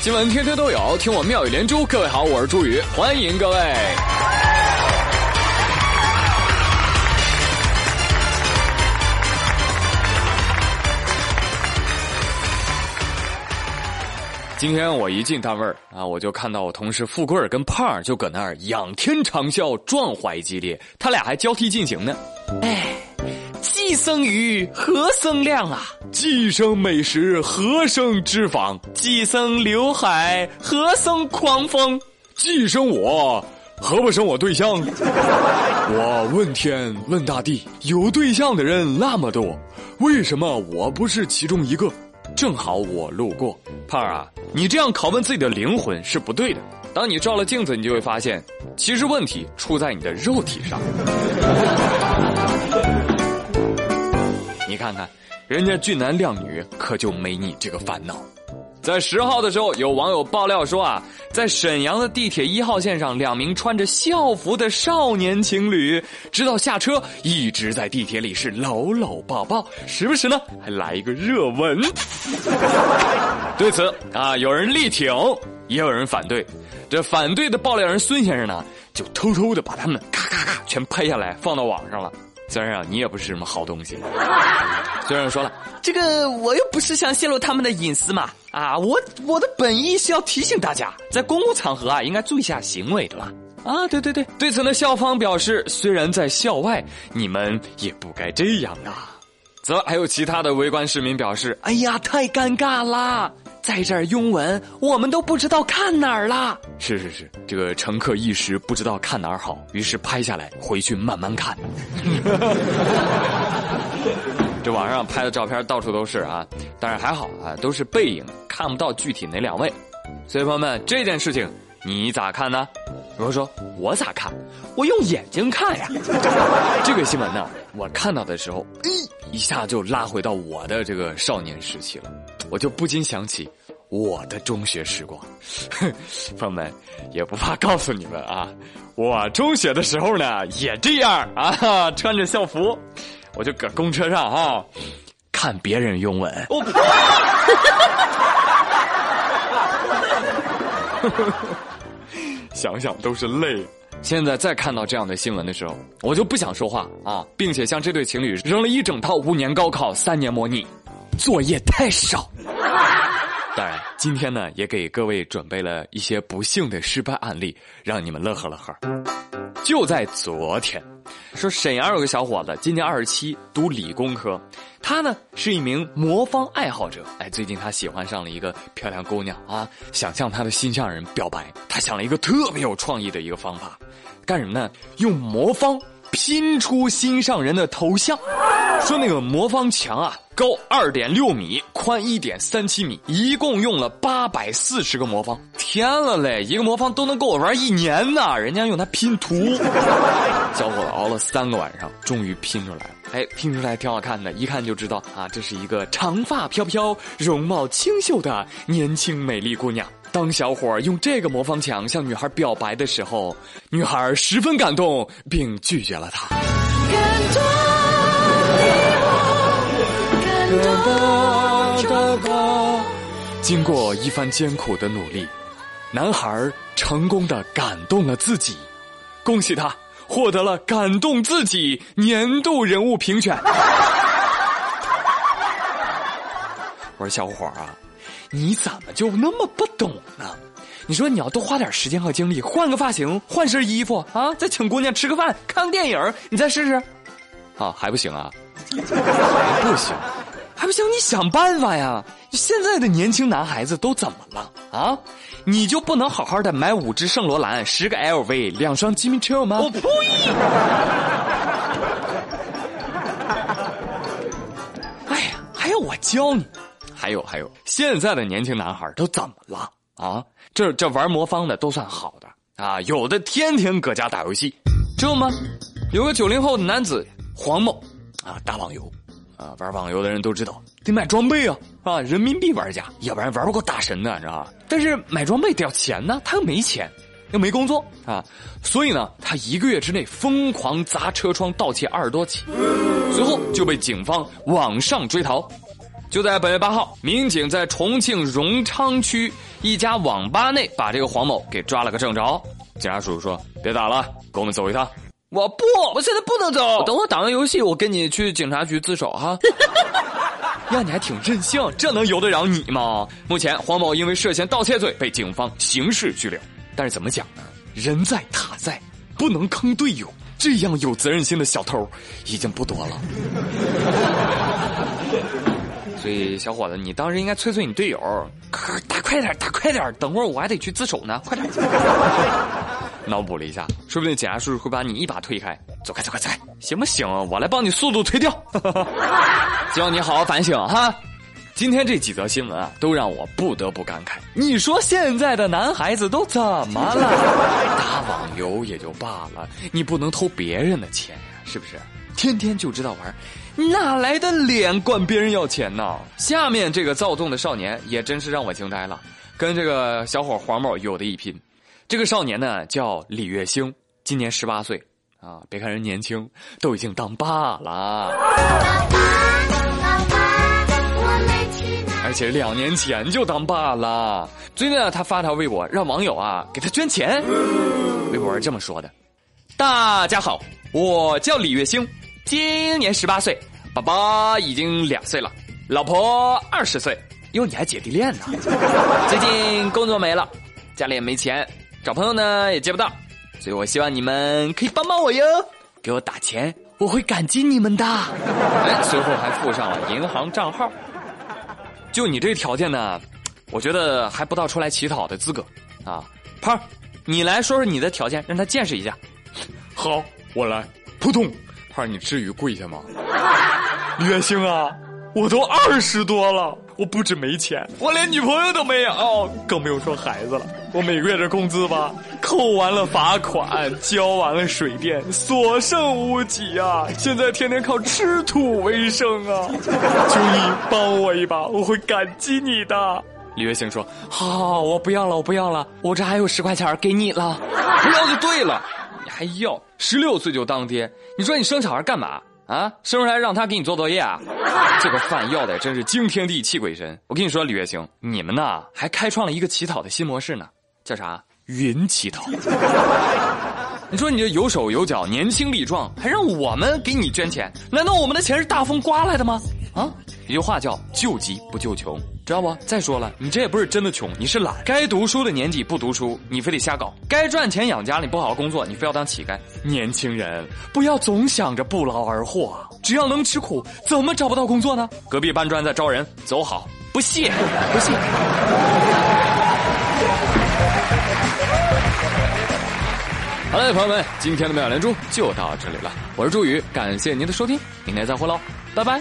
新闻天天都有，听我妙语连珠。各位好，我是朱宇，欢迎各位。今天我一进单位啊，我就看到我同事富贵儿跟胖儿就搁那儿仰天长啸，壮怀激烈，他俩还交替进行呢。哎，既生鱼，何生亮啊？既生美食，何生脂肪？既生刘海，何生狂风？既生我，何不生我对象？我问天问大地，有对象的人那么多，为什么我不是其中一个？正好我路过，胖儿啊，你这样拷问自己的灵魂是不对的。当你照了镜子，你就会发现，其实问题出在你的肉体上。看看，人家俊男靓女可就没你这个烦恼。在十号的时候，有网友爆料说啊，在沈阳的地铁一号线上，两名穿着校服的少年情侣，直到下车一直在地铁里是搂搂抱抱，时不时呢还来一个热吻。对此啊，有人力挺，也有人反对。这反对的爆料人孙先生呢，就偷偷的把他们咔咔咔全拍下来放到网上了。虽然啊，你也不是什么好东西。虽然说了，这个我又不是想泄露他们的隐私嘛，啊，我我的本意是要提醒大家，在公共场合啊，应该注意一下行为，对吧？啊，对对对。对此呢，校方表示，虽然在校外，你们也不该这样啊。则还有其他的围观市民表示，哎呀，太尴尬啦。在这儿拥吻，我们都不知道看哪儿了。是是是，这个乘客一时不知道看哪儿好，于是拍下来回去慢慢看。这网上拍的照片到处都是啊，但是还好啊，都是背影，看不到具体哪两位。所以朋友们，这件事情你咋看呢？有人说我咋看？我用眼睛看呀。这个新闻呢，我看到的时候，一下就拉回到我的这个少年时期了。我就不禁想起我的中学时光，朋友们也不怕告诉你们啊，我中学的时候呢也这样啊，穿着校服，我就搁公车上啊看别人拥吻。想想都是泪。现在再看到这样的新闻的时候，我就不想说话啊，并且向这对情侣扔了一整套五年高考三年模拟。作业太少，当然，今天呢也给各位准备了一些不幸的失败案例，让你们乐呵乐呵。就在昨天，说沈阳有个小伙子，今年二十七，读理工科，他呢是一名魔方爱好者。哎，最近他喜欢上了一个漂亮姑娘啊，想向他的心上人表白。他想了一个特别有创意的一个方法，干什么呢？用魔方拼出心上人的头像。说那个魔方墙啊，高二点六米，宽一点三七米，一共用了八百四十个魔方。天了嘞，一个魔方都能够我玩一年呢！人家用它拼图，小伙子熬了三个晚上，终于拼出来了。哎，拼出来挺好看的，一看就知道啊，这是一个长发飘飘、容貌清秀的年轻美丽姑娘。当小伙用这个魔方墙向女孩表白的时候，女孩十分感动，并拒绝了他。感动。经过一番艰苦的努力，男孩成功的感动了自己，恭喜他获得了感动自己年度人物评选。我说小伙啊，你怎么就那么不懂呢？你说你要多花点时间和精力，换个发型，换身衣服啊，再请姑娘吃个饭，看个电影，你再试试。啊，还不行啊？还 不行。还不行，你想办法呀！现在的年轻男孩子都怎么了啊？你就不能好好的买五只圣罗兰、十个 LV、两双 Jimmy Choo 吗？我呸！哎呀，还要我教你？还有还有，现在的年轻男孩都怎么了啊？这这玩魔方的都算好的啊，有的天天搁家打游戏，知道吗？有个九零后的男子黄某啊，打网游。啊，玩网游的人都知道得买装备啊，啊，人民币玩家，要不然玩不过大神的，你知道吧？但是买装备得要钱呢，他又没钱，又没工作啊，所以呢，他一个月之内疯狂砸车窗盗窃二十多起，随后就被警方网上追逃。就在本月八号，民警在重庆荣昌区一家网吧内把这个黄某给抓了个正着。警察叔叔说：“别打了，跟我们走一趟。”我不，我现在不能走。等我打完游戏，我跟你去警察局自首哈。呀，你还挺任性，这能由得了你吗？目前黄某因为涉嫌盗窃罪被警方刑事拘留。但是怎么讲呢？人在塔在，不能坑队友。这样有责任心的小偷已经不多了。所以，小伙子，你当时应该催催你队友，打快点，打快点，等会儿我还得去自首呢，快点。脑补了一下，说不定警察叔叔会把你一把推开，走开，走开，走开，行不行？我来帮你速度推掉。希望你好好反省哈。今天这几则新闻啊，都让我不得不感慨。你说现在的男孩子都怎么了？打网游也就罢了，你不能偷别人的钱呀，是不是？天天就知道玩。哪来的脸管别人要钱呢？下面这个躁动的少年也真是让我惊呆了，跟这个小伙黄某有的一拼。这个少年呢叫李月星，今年十八岁啊！别看人年轻，都已经当爸了。而且两年前就当爸了。最近呢，他发条微博让网友啊给他捐钱。微博是这么说的：“大家好，我叫李月星，今年十八岁。”宝宝已经两岁了，老婆二十岁，哟，你还姐弟恋呢？最近工作没了，家里也没钱，找朋友呢也接不到，所以我希望你们可以帮帮我哟，给我打钱，我会感激你们的。哎，随后还附上了银行账号。就你这条件呢，我觉得还不到出来乞讨的资格啊。胖，你来说说你的条件，让他见识一下。好，我来。扑通，胖，你至于跪下吗？月星啊，我都二十多了，我不止没钱，我连女朋友都没有，更不用说孩子了。我每个月的工资吧，扣完了罚款，交完了水电，所剩无几啊！现在天天靠吃土为生啊！求你帮我一把，我会感激你的。李月星说：“好，我不要了，我不要了，我这还有十块钱给你了，不要就对了，你还要？十六岁就当爹，你说你生小孩干嘛？”啊，生出来让他给你做作业啊！这个饭要的真是惊天地泣鬼神。我跟你说，李月星，你们呐还开创了一个乞讨的新模式呢，叫啥？云乞讨。你说你这有手有脚、年轻力壮，还让我们给你捐钱？难道我们的钱是大风刮来的吗？啊，一句话叫救急不救穷。知道不？再说了，你这也不是真的穷，你是懒。该读书的年纪不读书，你非得瞎搞；该赚钱养家，你不好好工作，你非要当乞丐。年轻人，不要总想着不劳而获，只要能吃苦，怎么找不到工作呢？隔壁搬砖在招人，走好，不谢，不谢。好了，朋友们，今天的妙连珠就到这里了。我是朱宇，感谢您的收听，明天再会喽，拜拜。